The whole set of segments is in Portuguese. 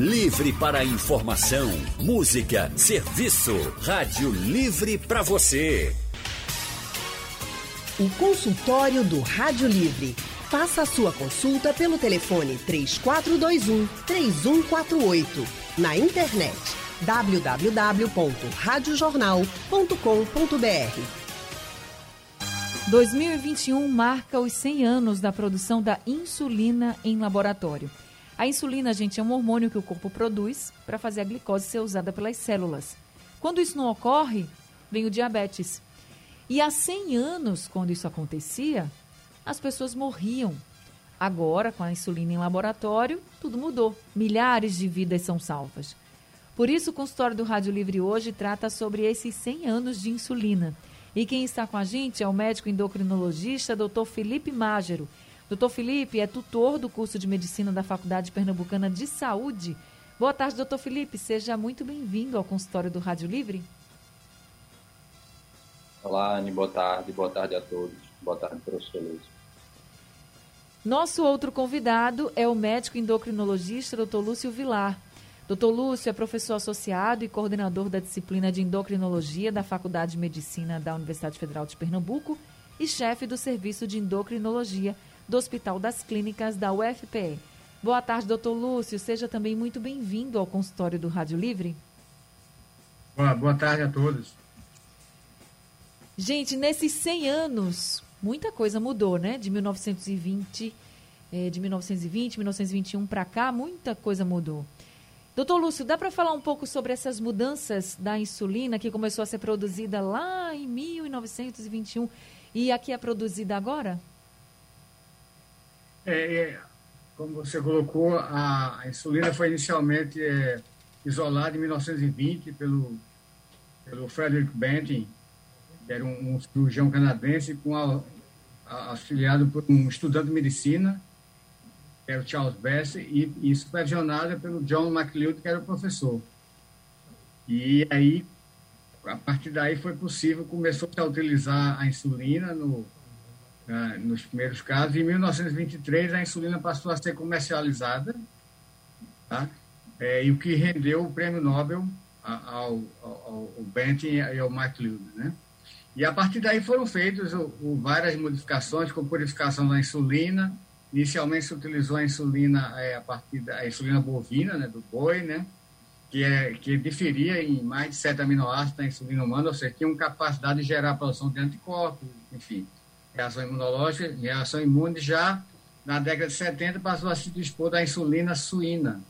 Livre para informação, música, serviço. Rádio Livre para você. O consultório do Rádio Livre. Faça a sua consulta pelo telefone 3421 3148. Na internet www.radiojornal.com.br. 2021 marca os 100 anos da produção da insulina em laboratório. A insulina, gente, é um hormônio que o corpo produz para fazer a glicose ser usada pelas células. Quando isso não ocorre, vem o diabetes. E há 100 anos, quando isso acontecia, as pessoas morriam. Agora, com a insulina em laboratório, tudo mudou. Milhares de vidas são salvas. Por isso, o consultório do Rádio Livre hoje trata sobre esses 100 anos de insulina. E quem está com a gente é o médico endocrinologista Dr. Felipe Mágero. Dr. Felipe é tutor do curso de medicina da Faculdade Pernambucana de Saúde. Boa tarde, doutor Felipe. Seja muito bem-vindo ao consultório do Rádio Livre. Olá, Anne. Boa tarde. Boa tarde a todos. Boa tarde, professor Lúcio. Nosso outro convidado é o médico endocrinologista Dr. Lúcio Vilar. Dr. Lúcio é professor associado e coordenador da disciplina de endocrinologia da Faculdade de Medicina da Universidade Federal de Pernambuco e chefe do serviço de endocrinologia do Hospital das Clínicas da UFPE. Boa tarde, doutor Lúcio. Seja também muito bem-vindo ao consultório do Rádio Livre. Boa, boa tarde a todos. Gente, nesses 100 anos, muita coisa mudou, né? De 1920, eh, de 1920, 1921 para cá, muita coisa mudou. Doutor Lúcio, dá para falar um pouco sobre essas mudanças da insulina que começou a ser produzida lá em 1921 e aqui é produzida agora? É, é, como você colocou, a, insulina foi inicialmente é, isolada em 1920 pelo, pelo Frederick Banting, que era um, um cirurgião canadense, com a, a, auxiliado por um estudante de medicina que era o Charles Best, e, e supervisionada pelo John McLeod, que era o professor. E aí, a partir daí foi possível, começou a utilizar a insulina no, nos primeiros casos. Em 1923, a insulina passou a ser comercializada, tá? É, e o que rendeu o prêmio Nobel ao, ao, ao Benton e ao McLeod, né? E a partir daí foram feitas várias modificações, como purificação da insulina, Inicialmente se utilizou a insulina é, a partir da insulina bovina, né, do boi, né, que, é, que diferia em mais de 7 aminoácidos da insulina humana, ou seja, tinha uma capacidade de gerar a produção de anticorpos, enfim, reação imunológica, reação imune. Já na década de 70 passou a se dispor da insulina suína,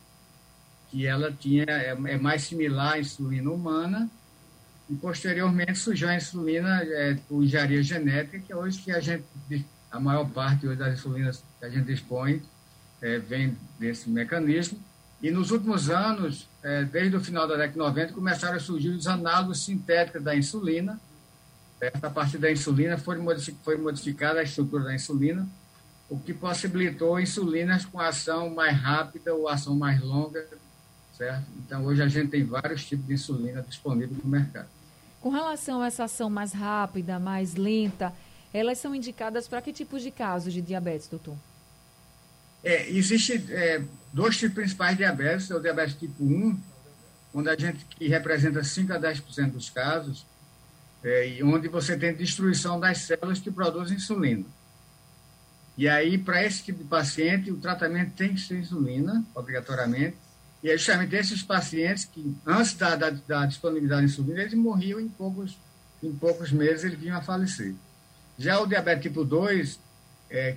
que ela tinha, é, é mais similar à insulina humana, e posteriormente surgiu a insulina é, por engenharia genética, que é hoje que a gente a maior parte hoje das insulinas que a gente dispõe é, vem desse mecanismo. E nos últimos anos, é, desde o final da década de 90, começaram a surgir os análogos sintéticos da insulina. Essa parte da insulina foi, foi modificada a estrutura da insulina, o que possibilitou insulinas com ação mais rápida ou ação mais longa, certo? Então, hoje a gente tem vários tipos de insulina disponíveis no mercado. Com relação a essa ação mais rápida, mais lenta, elas são indicadas para que tipos de casos de diabetes, doutor? É, Existem é, dois tipos principais de diabetes, é o diabetes tipo 1, onde a gente que representa 5 a 10% dos casos, é, e onde você tem destruição das células que produzem insulina. E aí, para esse tipo de paciente, o tratamento tem que ser insulina, obrigatoriamente, e é justamente esses pacientes que, antes da, da, da disponibilidade de insulina, eles morriam em poucos, em poucos meses, eles vinham a falecer. Já o diabetes tipo 2, é,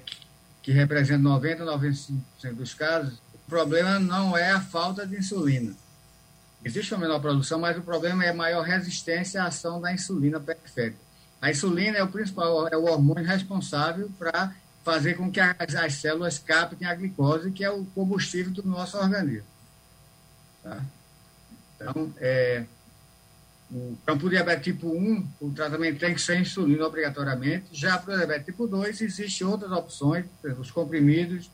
que representa 90, 95% dos casos, o problema não é a falta de insulina. Existe uma menor produção, mas o problema é maior resistência à ação da insulina periférica. A insulina é o principal, é o hormônio responsável para fazer com que as, as, células captem a glicose, que é o combustível do nosso organismo. Tá? Então, é, então, para o diabetes tipo 1, o tratamento tem que ser insulina obrigatoriamente. Já para o diabetes tipo 2, existem outras opções, os comprimidos,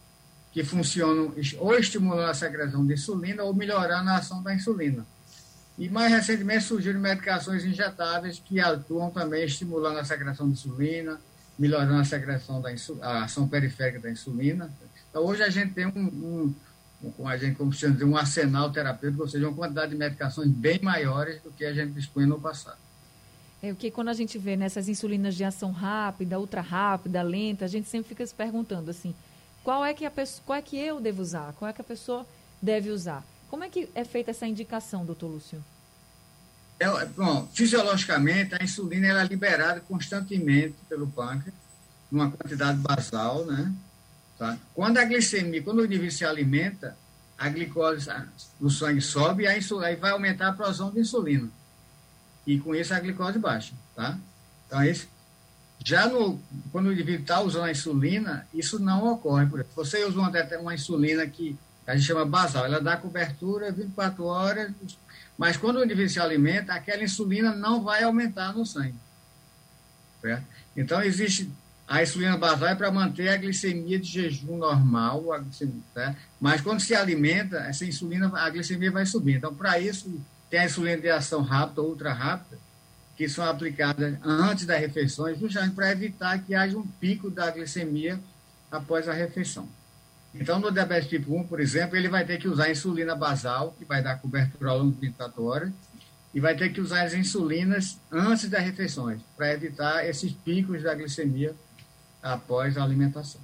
que funcionam ou estimulando a secreção de insulina ou melhorando a ação da insulina. E mais recentemente surgiram medicações injetáveis que atuam também estimulando a secreção de insulina, melhorando a secreção da a ação periférica da insulina. Então, hoje a gente tem um, um, a gente, como dizer, um arsenal terapêutico, ou seja, uma quantidade de medicações bem maiores do que a gente dispunha no passado. É o que quando a gente vê nessas insulinas de ação rápida, ultra rápida, lenta, a gente sempre fica se perguntando assim, qual é que a pessoa, qual é que eu devo usar? Qual é que a pessoa deve usar? Como é que é feita essa indicação, doutor Lúcio? É, bom, fisiologicamente, a insulina ela é liberada constantemente pelo pâncreas, numa quantidade basal, né? Tá? Quando a glicemia, quando o indivíduo se alimenta, a glicose no sangue sobe e a insulina, vai aumentar a produção de insulina. E com isso a glicose baixa, tá? Então, esse, já no, quando o indivíduo está usando a insulina, isso não ocorre. Por exemplo, você usa uma, uma insulina que a gente chama basal, ela dá cobertura 24 horas, mas quando o indivíduo se alimenta, aquela insulina não vai aumentar no sangue. Certo? Então, existe a insulina basal é para manter a glicemia de jejum normal, glicemia, tá? mas quando se alimenta, essa insulina, a glicemia vai subir. Então, para isso, tem a insulina de ação rápida ultra rápida, que são aplicadas antes das refeições, justamente para evitar que haja um pico da glicemia após a refeição. Então, no diabetes tipo 1, por exemplo, ele vai ter que usar insulina basal, que vai dar cobertura ao longo de 24 horas, e vai ter que usar as insulinas antes das refeições, para evitar esses picos da glicemia após a alimentação.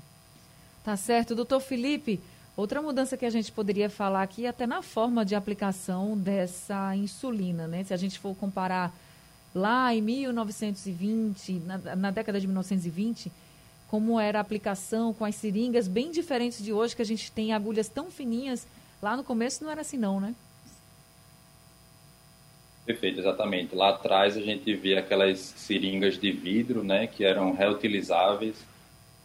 Tá certo. Doutor Felipe, outra mudança que a gente poderia falar aqui, até na forma de aplicação dessa insulina, né? Se a gente for comparar lá em 1920, na, na década de 1920, como era a aplicação com as seringas bem diferentes de hoje, que a gente tem agulhas tão fininhas. Lá no começo não era assim não, né? Perfeito, exatamente. Lá atrás a gente via aquelas seringas de vidro, né, que eram reutilizáveis,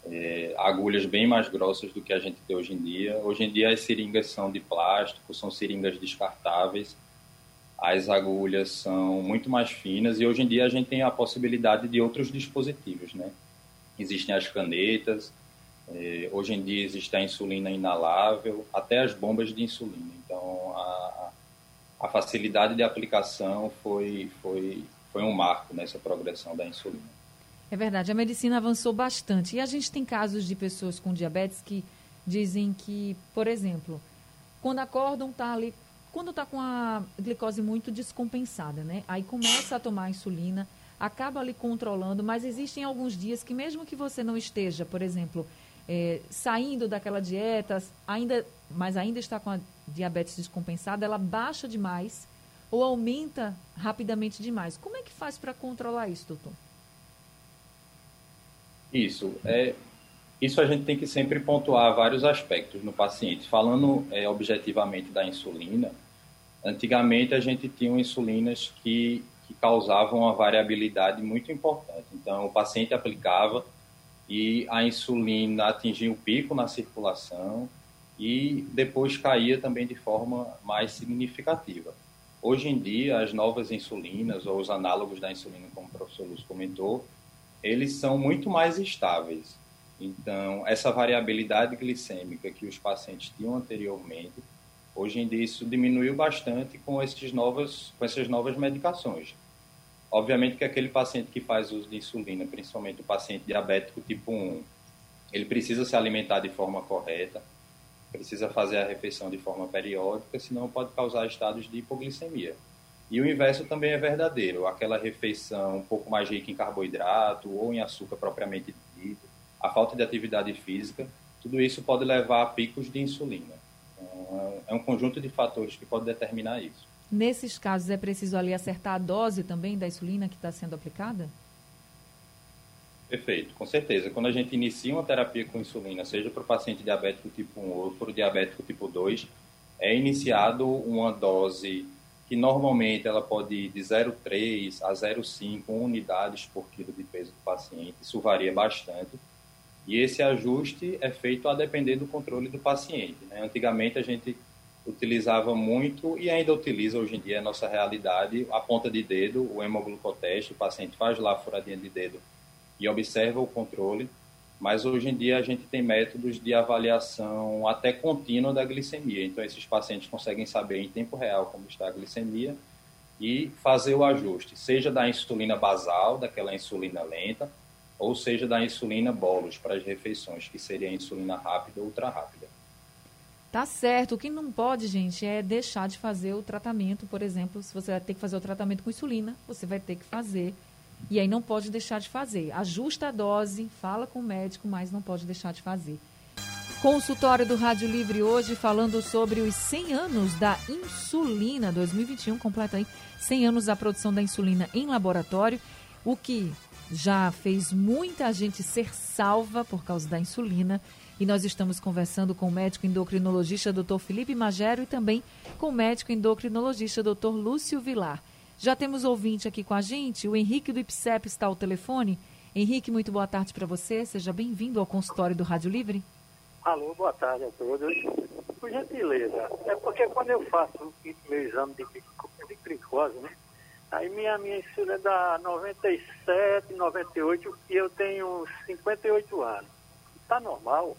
é, agulhas bem mais grossas do que a gente tem hoje em dia. Hoje em dia as seringas são de plástico, são seringas descartáveis, as agulhas são muito mais finas e hoje em dia a gente tem a possibilidade de outros dispositivos, né? Existem as canetas, é, hoje em dia existe a insulina inalável, até as bombas de insulina. Então a, a facilidade de aplicação foi, foi, foi um marco nessa progressão da insulina. É verdade, a medicina avançou bastante. E a gente tem casos de pessoas com diabetes que dizem que, por exemplo, quando acordam, tá ali, quando está com a glicose muito descompensada, né? Aí começa a tomar a insulina, acaba ali controlando, mas existem alguns dias que mesmo que você não esteja, por exemplo, é, saindo daquela dieta, ainda, mas ainda está com a diabetes descompensada, ela baixa demais ou aumenta rapidamente demais. Como é que faz para controlar isso, doutor? Isso. É, isso a gente tem que sempre pontuar vários aspectos no paciente. Falando é, objetivamente da insulina, antigamente a gente tinha insulinas que, que causavam uma variabilidade muito importante. Então, o paciente aplicava e a insulina atingia o pico na circulação e depois caía também de forma mais significativa. Hoje em dia, as novas insulinas ou os análogos da insulina, como o professor Lúcio comentou, eles são muito mais estáveis. Então, essa variabilidade glicêmica que os pacientes tinham anteriormente, hoje em dia isso diminuiu bastante com, esses novos, com essas novas medicações. Obviamente que aquele paciente que faz uso de insulina, principalmente o paciente diabético tipo 1, ele precisa se alimentar de forma correta, precisa fazer a refeição de forma periódica, senão pode causar estados de hipoglicemia. E o inverso também é verdadeiro, aquela refeição um pouco mais rica em carboidrato ou em açúcar propriamente a falta de atividade física, tudo isso pode levar a picos de insulina. Então, é um conjunto de fatores que pode determinar isso. Nesses casos, é preciso ali acertar a dose também da insulina que está sendo aplicada? Perfeito, com certeza. Quando a gente inicia uma terapia com insulina, seja para o paciente diabético tipo 1 ou para o diabético tipo 2, é iniciado uma dose que normalmente ela pode ir de 0,3 a 0,5 unidades por quilo de peso do paciente. Isso varia bastante. E esse ajuste é feito a depender do controle do paciente. Né? Antigamente a gente utilizava muito e ainda utiliza hoje em dia a nossa realidade a ponta de dedo, o hemoglucoteste, o paciente faz lá a furadinha de dedo e observa o controle, mas hoje em dia a gente tem métodos de avaliação até contínua da glicemia, então esses pacientes conseguem saber em tempo real como está a glicemia e fazer o ajuste, seja da insulina basal, daquela insulina lenta, ou seja da insulina bolos para as refeições, que seria a insulina rápida ou ultra rápida. Tá certo. O que não pode, gente, é deixar de fazer o tratamento, por exemplo, se você vai ter que fazer o tratamento com insulina, você vai ter que fazer. E aí não pode deixar de fazer. Ajusta a dose, fala com o médico, mas não pode deixar de fazer. Consultório do Rádio Livre hoje falando sobre os 100 anos da insulina. 2021 completa aí 100 anos da produção da insulina em laboratório, o que já fez muita gente ser salva por causa da insulina. E nós estamos conversando com o médico endocrinologista Dr. Felipe Magero e também com o médico endocrinologista Dr. Lúcio Vilar. Já temos ouvinte aqui com a gente, o Henrique do IPSEP está ao telefone. Henrique, muito boa tarde para você. Seja bem-vindo ao consultório do Rádio Livre. Alô, boa tarde a todos. Por gentileza, é porque quando eu faço meu exame de, de glicose, né? Aí minha, minha insulina é da 97, 98 e eu tenho 58 anos. Tá normal?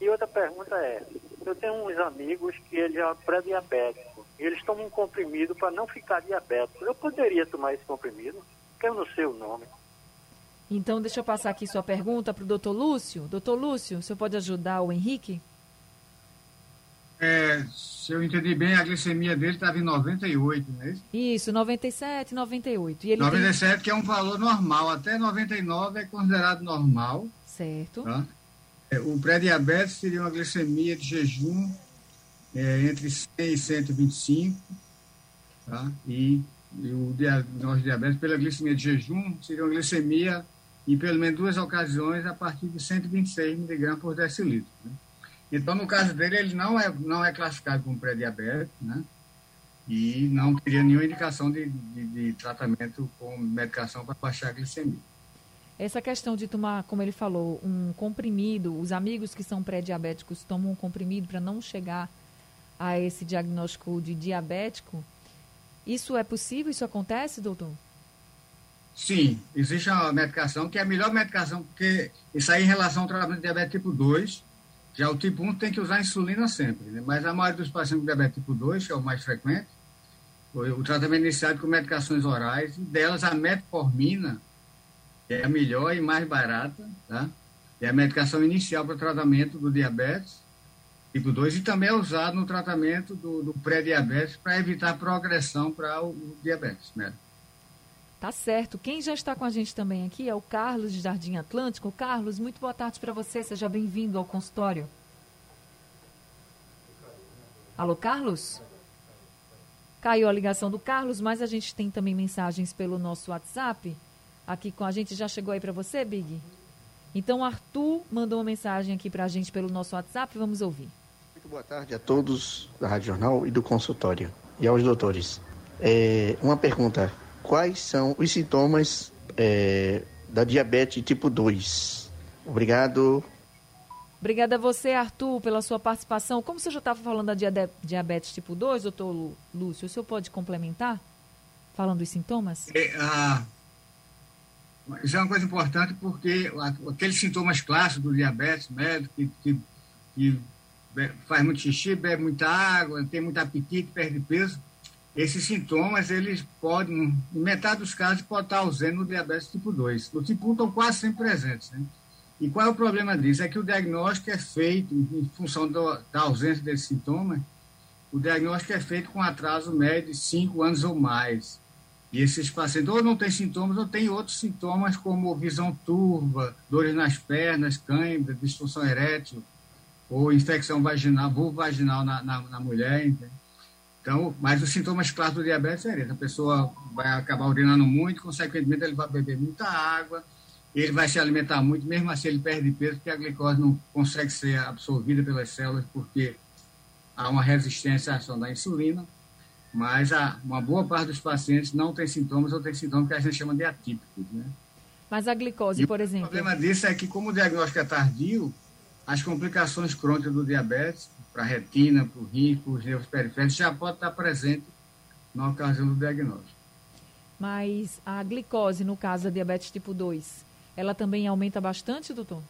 E outra pergunta é, eu tenho uns amigos que ele é pré-diabético. Eles tomam um comprimido para não ficar diabético. Eu poderia tomar esse comprimido? Porque eu não sei o nome. Então, deixa eu passar aqui sua pergunta para o doutor Lúcio. Doutor Lúcio, o senhor pode ajudar o Henrique? É, se eu entendi bem, a glicemia dele estava em 98, não é isso? Isso, 97, 98. E ele 97, tem... que é um valor normal. Até 99 é considerado normal. Certo. Tá? É, o pré-diabetes seria uma glicemia de jejum é, entre 100 e 125, tá? e, e o diagnóstico de diabetes pela glicemia de jejum seria uma glicemia em pelo menos duas ocasiões a partir de 126 miligramas por decilitro. Né? Então, no caso dele, ele não é, não é classificado como pré-diabético, né? E não teria nenhuma indicação de, de, de tratamento com medicação para baixar a glicemia. Essa questão de tomar, como ele falou, um comprimido, os amigos que são pré-diabéticos tomam um comprimido para não chegar a esse diagnóstico de diabético, isso é possível? Isso acontece, doutor? Sim, existe uma medicação que é a melhor medicação, porque isso aí em relação ao tratamento de diabetes tipo 2, já o tipo 1 tem que usar insulina sempre, né? mas a maioria dos pacientes com diabetes tipo 2, que é o mais frequente, o, tratamento iniciado com medicações orais, delas a metformina, é a melhor e mais barata, tá? É a medicação inicial para o tratamento do diabetes tipo 2 e também é usado no tratamento do, do pré-diabetes para evitar progressão para o, o diabetes né? Tá certo. Quem já está com a gente também aqui é o Carlos de Jardim Atlântico. Carlos, muito boa tarde para você. Seja bem-vindo ao consultório. Alô, Carlos? Caiu a ligação do Carlos, mas a gente tem também mensagens pelo nosso WhatsApp aqui com a gente. Já chegou aí para você, Big? Então, Arthur mandou uma mensagem aqui para a gente pelo nosso WhatsApp. Vamos ouvir. Muito boa tarde a todos da Rádio Jornal e do consultório. E aos doutores. É, uma pergunta. Quais são os sintomas é, da diabetes tipo 2? Obrigado. Obrigada a você, Arthur, pela sua participação. Como você já estava falando da diabetes tipo 2, doutor Lúcio, o senhor pode complementar? Falando dos sintomas? É, ah, isso é uma coisa importante porque aqueles sintomas clássicos do diabetes médio, que, que, que faz muito xixi, bebe muita água, tem muito apetite, perde peso, esses sintomas, eles podem, em metade dos casos, pode estar ausente no diabetes tipo 2. No tipo 1 estão quase sempre presentes. Né? E qual é o problema disso? É que o diagnóstico é feito, em função do, da ausência desses sintomas, o diagnóstico é feito com atraso médio de 5 anos ou mais. E esses pacientes ou não têm sintomas ou têm outros sintomas como visão turva, dores nas pernas, cãibra, disfunção erétil, ou infecção vaginal, vulvovaginal na, na, na mulher. Então, mas os sintomas clássicos do diabetes é esse. A pessoa vai acabar urinando muito, consequentemente ele vai beber muita água, ele vai se alimentar muito, mesmo assim ele perde peso, porque a glicose não consegue ser absorvida pelas células, porque há uma resistência à ação da insulina mas a, uma boa parte dos pacientes não tem sintomas ou tem sintomas que a gente chama de atípicos, né? Mas a glicose, e por exemplo... O problema disso é que, como o diagnóstico é tardio, as complicações crônicas do diabetes, para a retina, para o rim, para os nervos periféricos, já pode estar presente na ocasião do diagnóstico. Mas a glicose, no caso da diabetes tipo 2, ela também aumenta bastante, doutor?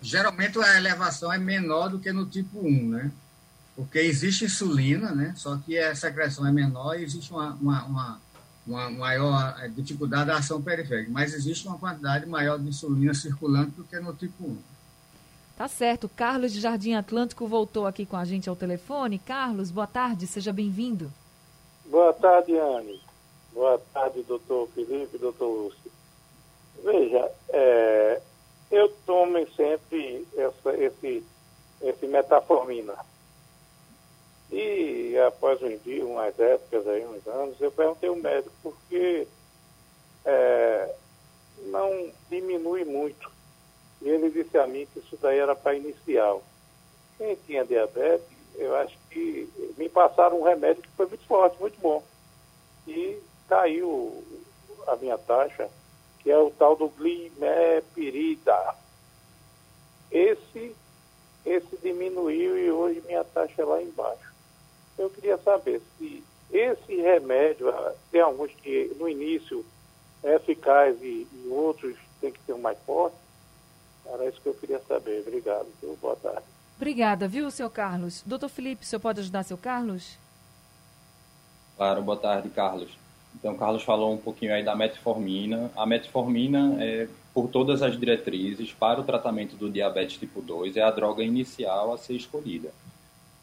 Geralmente a elevação é menor do que no tipo 1, né? porque existe insulina, né? Só que a secreção é menor e existe uma, uma, uma, uma maior eh, dificuldade da ação periférica, mas existe uma quantidade maior de insulina circulante do que no tipo 1. Tá certo. Carlos de Jardim Atlântico voltou aqui com a gente ao telefone. Carlos, boa tarde, seja bem-vindo. Boa tarde, Anne. Boa tarde, doutor Felipe, doutor Lúcio. Veja, é, eu tomo sempre essa, esse, esse metformina. E após um dia, umas épocas aí, uns anos, eu perguntei ao médico por que é, não diminui muito. E ele disse a mim que isso daí era para inicial. Quem tinha diabetes, eu acho que me passaram um remédio que foi muito forte, muito bom. E caiu a minha taxa, que é o tal do glimepirida. Esse, esse diminuiu e hoje minha taxa é lá embaixo. Eu queria saber se esse remédio, ah, tem alguns que no início é eficaz e, e outros tem que ser um mais forte. Isso que eu queria saber. Obrigado. Viu? Boa tarde. Obrigada, viu, seu Carlos? Doutor Felipe, o senhor pode ajudar seu Carlos? Claro, boa tarde, Carlos. Então, o Carlos falou um pouquinho aí da metformina. A metformina, é, por todas as diretrizes, para o tratamento do diabetes tipo 2, é a droga inicial a ser escolhida.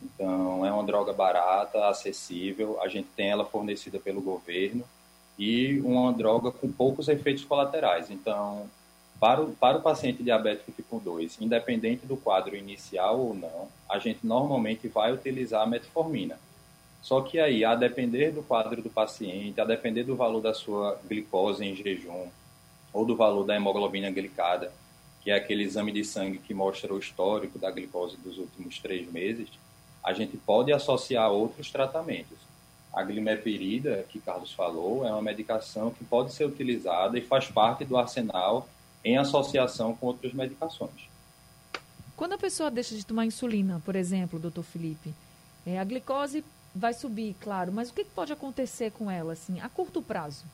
Então, é uma droga barata, acessível, a gente tem ela fornecida pelo governo e uma droga com poucos efeitos colaterais. Então, para o, para o paciente diabético tipo 2, independente do quadro inicial ou não, a gente normalmente vai utilizar a metformina. Só que aí, a depender do quadro do paciente, a depender do valor da sua glicose em jejum ou do valor da hemoglobina glicada, que é aquele exame de sangue que mostra o histórico da glicose dos últimos três meses, a gente pode associar outros tratamentos. A glimepirida, que Carlos falou, é uma medicação que pode ser utilizada e faz parte do arsenal em associação com outras medicações. Quando a pessoa deixa de tomar insulina, por exemplo, doutor Felipe, é, a glicose vai subir, claro, mas o que pode acontecer com ela, assim, a curto prazo?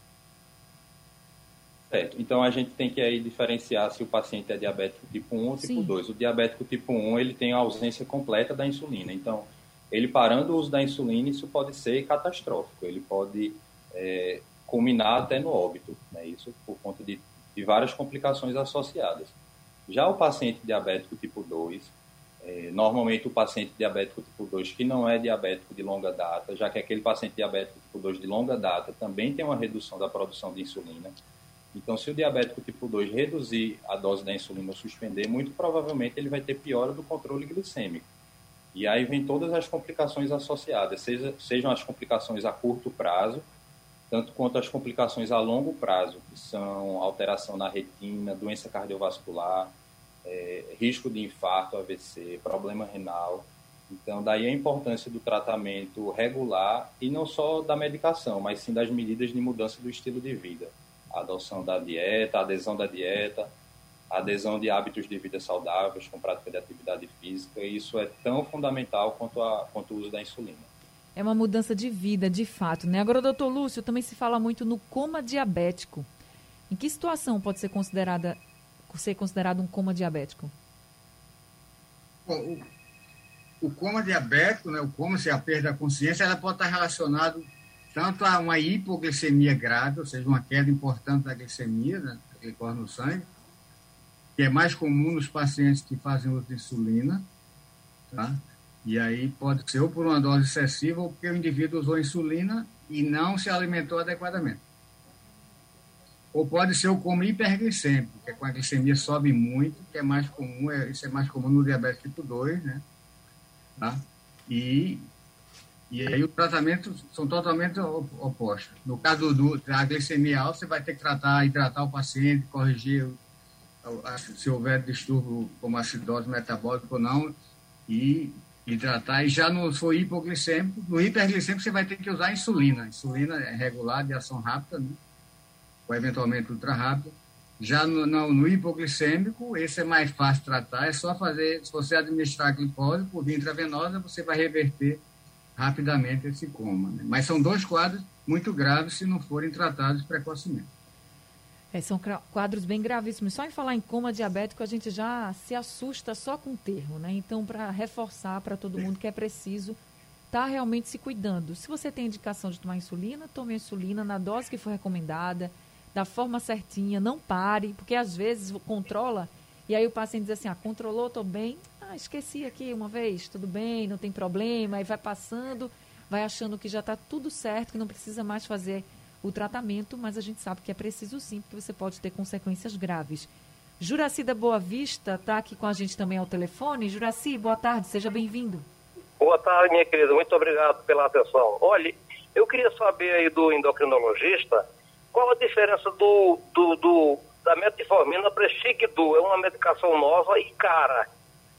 Certo. Então a gente tem que aí diferenciar se o paciente é diabético tipo 1 ou tipo Sim. 2. O diabético tipo 1, ele tem a ausência completa da insulina. Então, ele parando o uso da insulina, isso pode ser catastrófico. Ele pode é, culminar até no óbito. Né? Isso por conta de, de várias complicações associadas. Já o paciente diabético tipo 2, é, normalmente o paciente diabético tipo 2 que não é diabético de longa data, já que aquele paciente diabético tipo 2 de longa data também tem uma redução da produção de insulina. Então, se o diabético tipo 2 reduzir a dose da insulina ou suspender, muito provavelmente ele vai ter piora do controle glicêmico. E aí vem todas as complicações associadas, seja, sejam as complicações a curto prazo, tanto quanto as complicações a longo prazo, que são alteração na retina, doença cardiovascular, é, risco de infarto, AVC, problema renal. Então, daí a importância do tratamento regular e não só da medicação, mas sim das medidas de mudança do estilo de vida a adoção da dieta, a adesão da dieta, a adesão de hábitos de vida saudáveis com prática de atividade física, e isso é tão fundamental quanto, a, quanto o uso da insulina. É uma mudança de vida, de fato, né? Agora, doutor Lúcio, também se fala muito no coma diabético. Em que situação pode ser considerada ser considerado um coma diabético? Bom, o, o coma diabético, né, o coma, se é a perda da consciência, ela pode estar relacionado tanto a uma hipoglicemia grave, ou seja, uma queda importante da glicemia, né, da glicose no sangue, que é mais comum nos pacientes que fazem uso de insulina, tá? E aí pode ser ou por uma dose excessiva ou porque o indivíduo usou insulina e não se alimentou adequadamente. Ou pode ser o como hiperglicêmico, que é quando a glicemia sobe muito, que é mais comum, é, isso é mais comum no diabetes tipo 2, né? Tá? E e aí o tratamento são totalmente opostos. No caso do, da glicemia alta, você vai ter que tratar, hidratar o paciente, corrigir se houver distúrbio como acidose metabólica ou não, e hidratar. E já no for hipoglicêmico, no hiperglicêmico você vai ter que usar insulina. Insulina é regular, de ação rápida, né? ou eventualmente ultra rápida. Já no, no, no, hipoglicêmico, esse é mais fácil de tratar, é só fazer, se você administrar glicose por via intravenosa, você vai reverter rapidamente esse coma. Né? Mas são dois quadros muito graves se não forem tratados precocemente. É, são quadros bem gravíssimos. Só em falar em coma diabético, a gente já se assusta só com o termo, né? Então, para reforçar para todo mundo que é preciso estar tá realmente se cuidando. Se você tem indicação de tomar insulina, tome a insulina na dose que for recomendada, da forma certinha, não pare, porque às vezes controla E aí o paciente diz assim, ah, controlou, estou bem. Ah, esqueci aqui uma vez, tudo bem, não tem problema. Aí vai passando, vai achando que já está tudo certo, que não precisa mais fazer o tratamento, mas a gente sabe que é preciso sim, porque você pode ter consequências graves. Juraci da Boa Vista está aqui com a gente também ao telefone. Juraci, boa tarde, seja bem-vindo. Boa tarde, minha querida, muito obrigado pela atenção. Olha, eu queria saber aí do endocrinologista qual a diferença do, do, do da metformina para Chiquidul. É uma medicação nova e cara.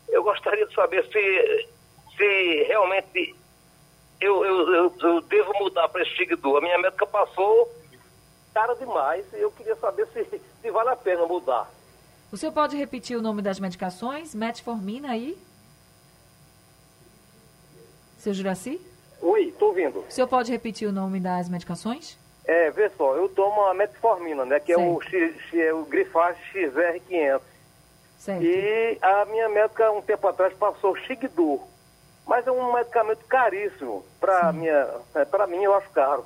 Eu gostaria de saber se, se realmente eu, eu, eu, eu devo mudar para Chiquidul. A minha médica passou cara demais e eu queria saber se, se vale a pena mudar. O senhor pode repetir o nome das medicações? Metformina aí? Seu Juraci? Oi, estou ouvindo. O senhor pode repetir o nome das medicações? É, vê só, eu tomo a metformina, né? Que é o, X, é o Grifage XR500. Certo. E a minha médica, um tempo atrás, passou Xigdur. Mas é um medicamento caríssimo. Para é, mim, eu acho caro.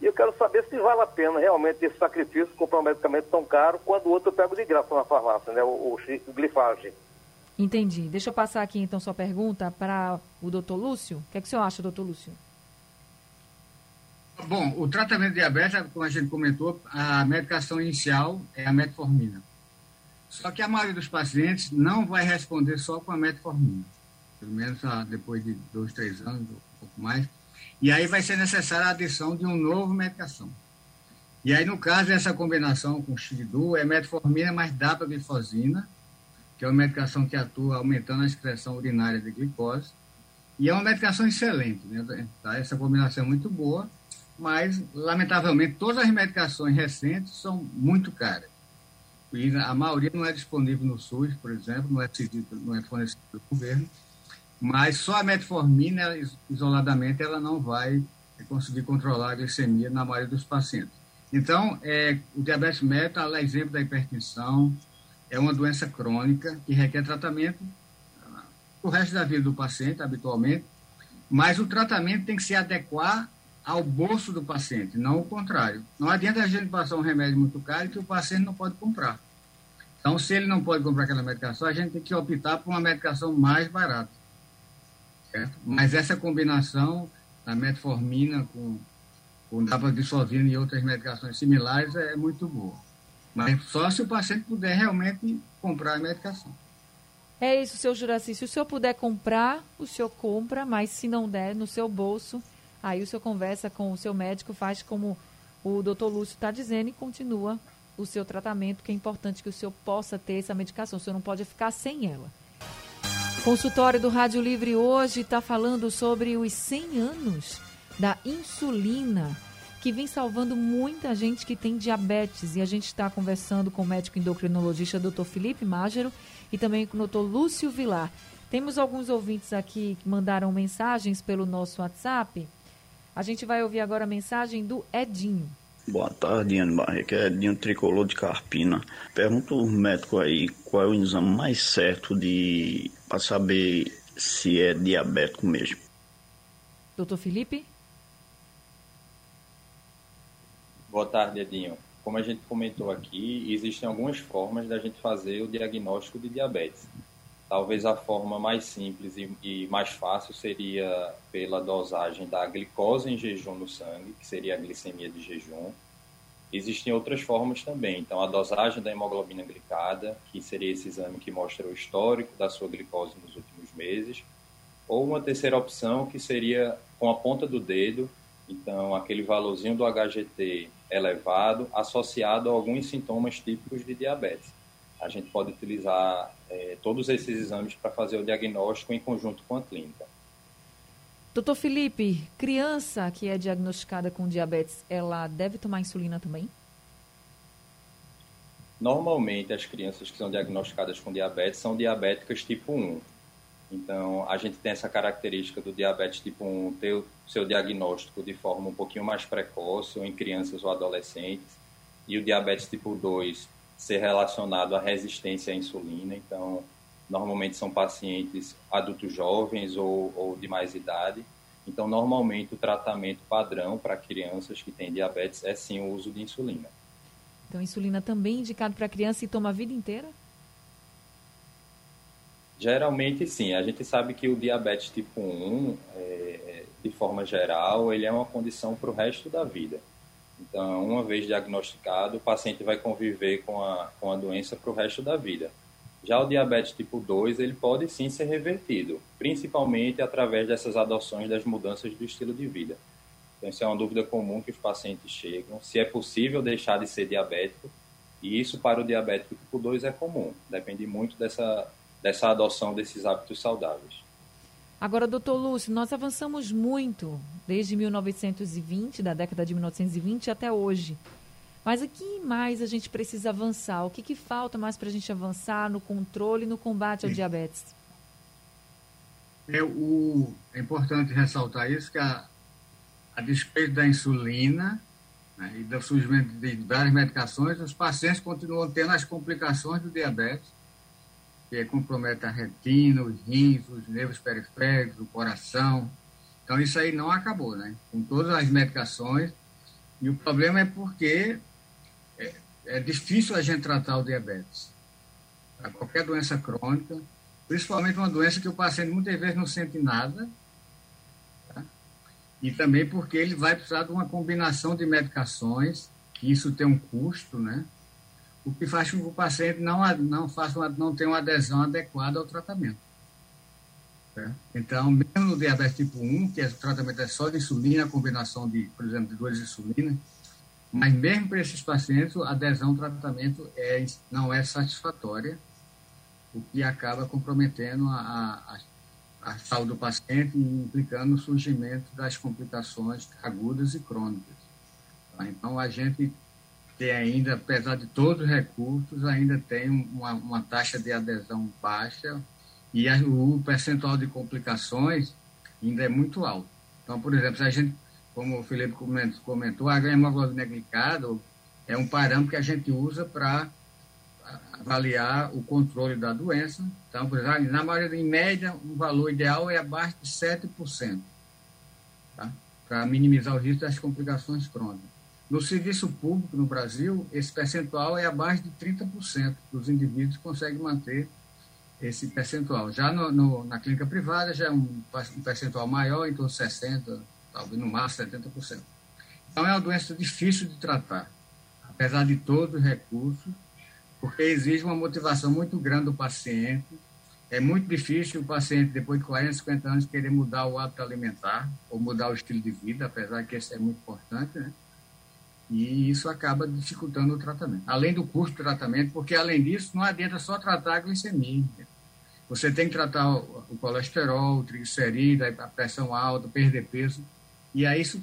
E eu quero saber se vale a pena realmente esse sacrifício, comprar um medicamento tão caro, quando o outro eu pego de graça na farmácia, né? O, o, o glifage. Entendi. Deixa eu passar aqui então sua pergunta para o doutor Lúcio. O que, é que o senhor acha, doutor Lúcio? Bom, o tratamento de diabetes, como a gente comentou, a medicação inicial é a metformina. Só que a maioria dos pacientes não vai responder só com a metformina. Pelo menos ah, depois de dois, três anos, um pouco mais. E aí vai ser necessária a adição de um novo medicação. E aí, no caso, essa combinação com Xigdu é metformina mais dapaglifosina, que é uma medicação que atua aumentando a excreção urinária de glicose. E é uma medicação excelente, né? Tá? Essa combinação é muito boa, mas, lamentavelmente, todas as medicações recentes são muito caras. E a maioria não é disponível no SUS, por exemplo, não é, não é fornecido pelo governo. Mas só a metformina, isoladamente, ela não vai conseguir controlar a glicemia na maioria dos pacientes. Então, é, o diabetes mellitus, é exemplo da hipertensão, é uma doença crônica que requer tratamento ah, o resto da vida do paciente, habitualmente, mas o tratamento tem que se adequar ao bolso do paciente, não o contrário. Não adianta a gente passar um remédio muito caro que o paciente não pode comprar. Então, se ele não pode comprar aquela medicação, a gente tem que optar por uma medicação mais barata. Certo? Mas essa combinação da metformina com, com dapagliflozina e outras medicações similares é muito boa. Mas só se o paciente puder realmente comprar a medicação. É isso, seu Juraci. Se o senhor puder comprar, o senhor compra, mas se não der, no seu bolso, aí o senhor conversa com o seu médico, faz como o doutor Lúcio está dizendo e continua o seu tratamento, que é importante que o senhor possa ter essa medicação. O senhor não pode ficar sem ela. Consultório do Rádio Livre hoje está falando sobre os 100 anos da insulina, que vem salvando muita gente que tem diabetes. E a gente está conversando com o médico endocrinologista Dr. Felipe Mágero e também com o Dr. Lúcio Vilar. Temos alguns ouvintes aqui que mandaram mensagens pelo nosso WhatsApp. A gente vai ouvir agora a mensagem do Edinho. Boa tarde, Anne Barreto. É Edinho Tricolor de Carpina. Pergunta ao médico aí qual é o exame mais certo de para saber se é diabético mesmo. Doutor Felipe? Boa tarde, Edinho. Como a gente comentou aqui, existem algumas formas da gente fazer o diagnóstico de diabetes. Talvez a forma mais simples e, e, mais fácil seria pela dosagem da glicose em jejum no sangue, que seria a glicemia de jejum. Existem outras formas também. Então, a dosagem da hemoglobina glicada, que seria esse exame que mostra o histórico da sua glicose nos últimos meses. Ou uma terceira opção, que seria com a ponta do dedo, então aquele valorzinho do HGT elevado, associado a alguns sintomas típicos de diabetes a gente pode utilizar é, todos esses exames para fazer o diagnóstico em conjunto com a clínica. Doutor Felipe, criança que é diagnosticada com diabetes, ela deve tomar insulina também? Normalmente, as crianças que são diagnosticadas com diabetes são diabéticas tipo 1. Então, a gente tem essa característica do diabetes tipo 1 ter o seu diagnóstico de forma um pouquinho mais precoce, ou em crianças ou adolescentes, e o diabetes tipo 2 ser relacionado à resistência à insulina. Então, normalmente são pacientes adultos jovens ou, ou de mais idade. Então, normalmente o tratamento padrão para crianças que têm diabetes é sim o uso de insulina. Então, insulina também indicado para criança e toma a vida inteira? Geralmente, sim. A gente sabe que o diabetes tipo 1, é, de forma geral, ele é uma condição para o resto da vida. Então, uma vez diagnosticado, o paciente vai conviver com a, com a doença para o resto da vida. Já o diabetes tipo 2, ele pode sim ser revertido, principalmente através dessas adoções das mudanças do estilo de vida. Então, isso é uma dúvida comum que os pacientes chegam, se é possível deixar de ser diabético, e isso para o diabético tipo 2 é comum, depende muito dessa, dessa adoção desses hábitos saudáveis. Agora, doutor Lúcio, nós avançamos muito desde 1920, da década de 1920 até hoje. Mas o que mais a gente precisa avançar? O que, que falta mais para a gente avançar no controle e no combate ao diabetes? É, o, é importante ressaltar isso, que a, a despeito da insulina né, e do surgimento de várias medicações, os pacientes continuam tendo as complicações do diabetes que compromete a retina, os rins, os nervos periféricos, o coração. Então, isso aí não acabou, né? Com todas as medicações. E o problema é porque é, é difícil a gente tratar o diabetes. Para qualquer doença crônica, principalmente uma doença que o paciente muitas vezes não sente nada, tá? e também porque ele vai precisar de uma combinação de medicações, que isso tem um custo, né? O que faz com que o paciente não, não, faça uma, não tenha uma adesão adequada ao tratamento. Né? Então, mesmo no diabetes tipo 1, que é, o tratamento é só de insulina, a combinação de, por exemplo, de duas insulinas, mas mesmo para esses pacientes, a adesão ao tratamento é, não é satisfatória, o que acaba comprometendo a, a, a saúde do paciente e implicando o surgimento das complicações agudas e crônicas. Tá? Então, a gente tem ainda, apesar de todos os recursos, ainda tem uma, uma taxa de adesão baixa e a, o percentual de complicações ainda é muito alto. Então, por exemplo, se a gente, como o Felipe comentou, a hemoglobina glicada é um parâmetro que a gente usa para avaliar o controle da doença. Então, por exemplo, na maioria, em média, um valor ideal é abaixo de 7%, tá? para minimizar o risco das complicações crônicas. No serviço público no Brasil, esse percentual é abaixo de 30% dos indivíduos conseguem manter esse percentual. Já no, no, na clínica privada, já é um, percentual maior, em torno de 60%, talvez no máximo 70%. Então, é uma doença difícil de tratar, apesar de todos os recursos, porque exige uma motivação muito grande do paciente. É muito difícil o paciente, depois de 40, 50 anos, querer mudar o hábito alimentar ou mudar o estilo de vida, apesar que isso é muito importante, né? E isso acaba dificultando o tratamento. Além do custo do tratamento, porque além disso, não adianta só tratar a glicemia. Você tem que tratar o colesterol, o triglicerídeo, a pressão alta, perder peso. E aí isso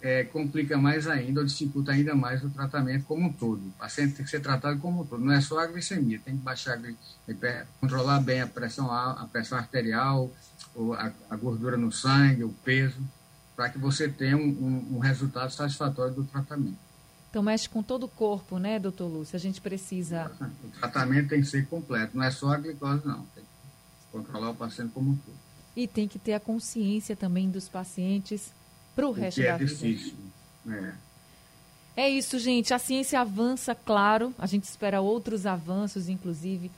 é, complica mais ainda, ou dificulta ainda mais o tratamento como um todo. O paciente tem que ser tratado como um todo. Não é só a glicemia, tem que baixar, controlar bem a pressão, a pressão arterial, a, a gordura no sangue, o peso para que você tenha um, um, um, resultado satisfatório do tratamento. Então mexe com todo o corpo, né, doutor Lúcio? A gente precisa. O tratamento tem que ser completo, não é só a glicose, não. Tem que controlar o paciente como um todo. E tem que ter a consciência também dos pacientes para o resto da é vida. Difícil. É. é isso, gente. A ciência avança, claro. A gente espera outros avanços, inclusive,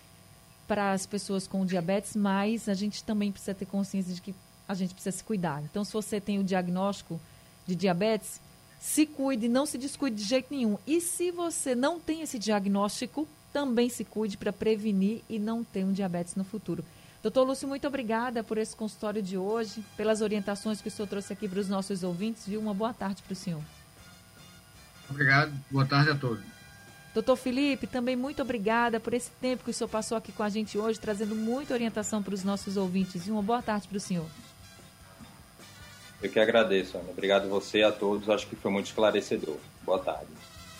para as pessoas com diabetes, mas a gente também precisa ter consciência de que a gente precisa se cuidar. Então, se você tem o diagnóstico de diabetes, se cuide, não se descuide de jeito nenhum. E se você não tem esse diagnóstico, também se cuide para prevenir e não ter um diabetes no futuro. Doutor Lúcio, muito obrigada por esse consultório de hoje, pelas orientações que o senhor trouxe aqui para os nossos ouvintes, viu? Uma boa tarde para o senhor. Obrigado, boa tarde a todos. Doutor Felipe, também muito obrigada por esse tempo que o senhor passou aqui com a gente hoje, trazendo muita orientação para os nossos ouvintes. E uma boa tarde para o senhor. Eu que agradeço, Ana. Obrigado você e a todos. Acho que foi muito esclarecedor. Boa tarde.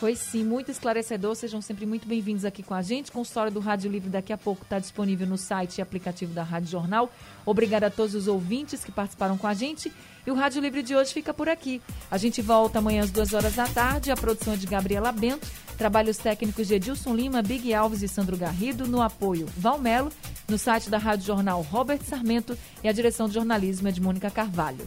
Foi sim, muito esclarecedor. Sejam sempre muito bem-vindos aqui com a gente. Com história do Rádio Livre daqui a pouco está disponível no site e aplicativo da Rádio Jornal. Obrigada a todos os ouvintes que participaram com a gente. E o Rádio Livre de hoje fica por aqui. A gente volta amanhã às duas horas da tarde. A produção é de Gabriela Bento. Trabalhos técnicos de Edilson Lima, Big Alves e Sandro Garrido. No apoio, Valmelo. No site da Rádio Jornal, Robert Sarmento. E a direção de jornalismo é de Mônica Carvalho.